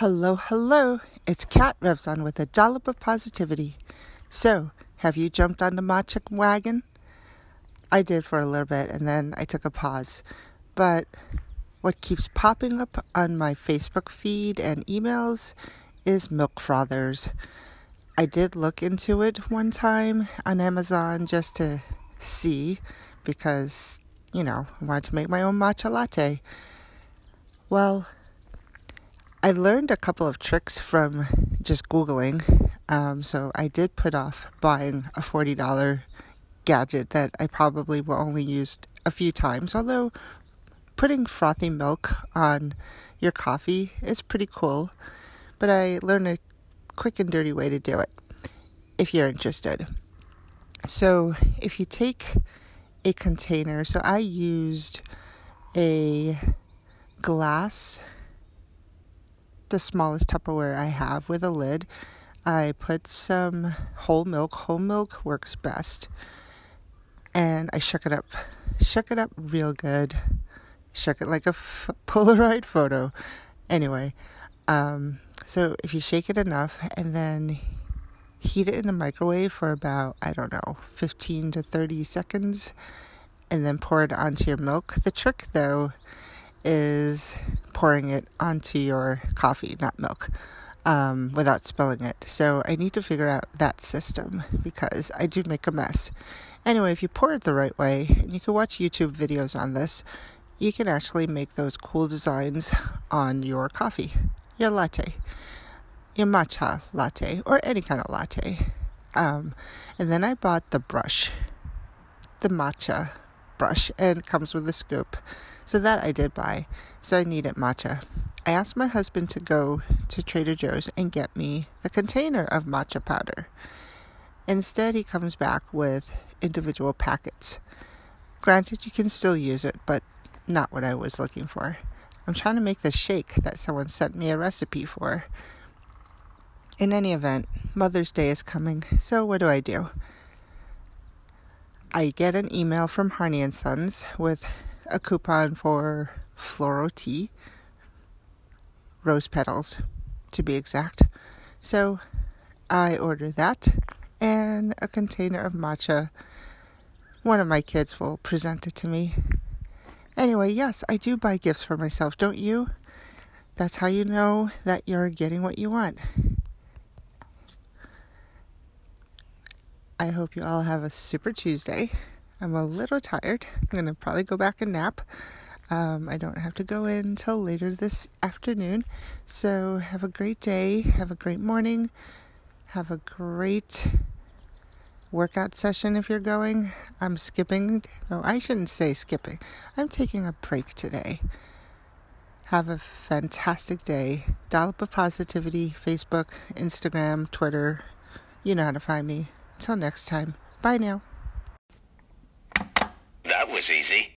Hello, hello. It's Cat Revzon with a dollop of positivity. So, have you jumped on the matcha wagon? I did for a little bit and then I took a pause. But what keeps popping up on my Facebook feed and emails is milk frothers. I did look into it one time on Amazon just to see because, you know, I wanted to make my own matcha latte. Well, I learned a couple of tricks from just Googling. Um, so I did put off buying a $40 gadget that I probably will only use a few times. Although putting frothy milk on your coffee is pretty cool. But I learned a quick and dirty way to do it if you're interested. So if you take a container, so I used a glass the smallest Tupperware I have with a lid. I put some whole milk. Whole milk works best. And I shook it up. Shook it up real good. Shook it like a f- Polaroid photo. Anyway, um, so if you shake it enough and then heat it in the microwave for about, I don't know, 15 to 30 seconds and then pour it onto your milk. The trick though is pouring it onto your coffee, not milk, um, without spilling it. So I need to figure out that system because I do make a mess. Anyway, if you pour it the right way, and you can watch YouTube videos on this, you can actually make those cool designs on your coffee, your latte, your matcha latte, or any kind of latte. Um, and then I bought the brush, the matcha brush, and comes with a scoop. So that I did buy. So I needed matcha. I asked my husband to go to Trader Joe's and get me a container of matcha powder. Instead, he comes back with individual packets. Granted, you can still use it, but not what I was looking for. I'm trying to make the shake that someone sent me a recipe for. In any event, Mother's Day is coming, so what do I do? I get an email from Harney and Sons with a coupon for floral tea, rose petals to be exact. So I order that and a container of matcha. One of my kids will present it to me. Anyway, yes, I do buy gifts for myself, don't you? That's how you know that you're getting what you want. I hope you all have a super Tuesday. I'm a little tired. I'm going to probably go back and nap. Um, I don't have to go in until later this afternoon. So, have a great day. Have a great morning. Have a great workout session if you're going. I'm skipping. No, I shouldn't say skipping. I'm taking a break today. Have a fantastic day. Dollop of Positivity, Facebook, Instagram, Twitter. You know how to find me. Until next time. Bye now That was easy.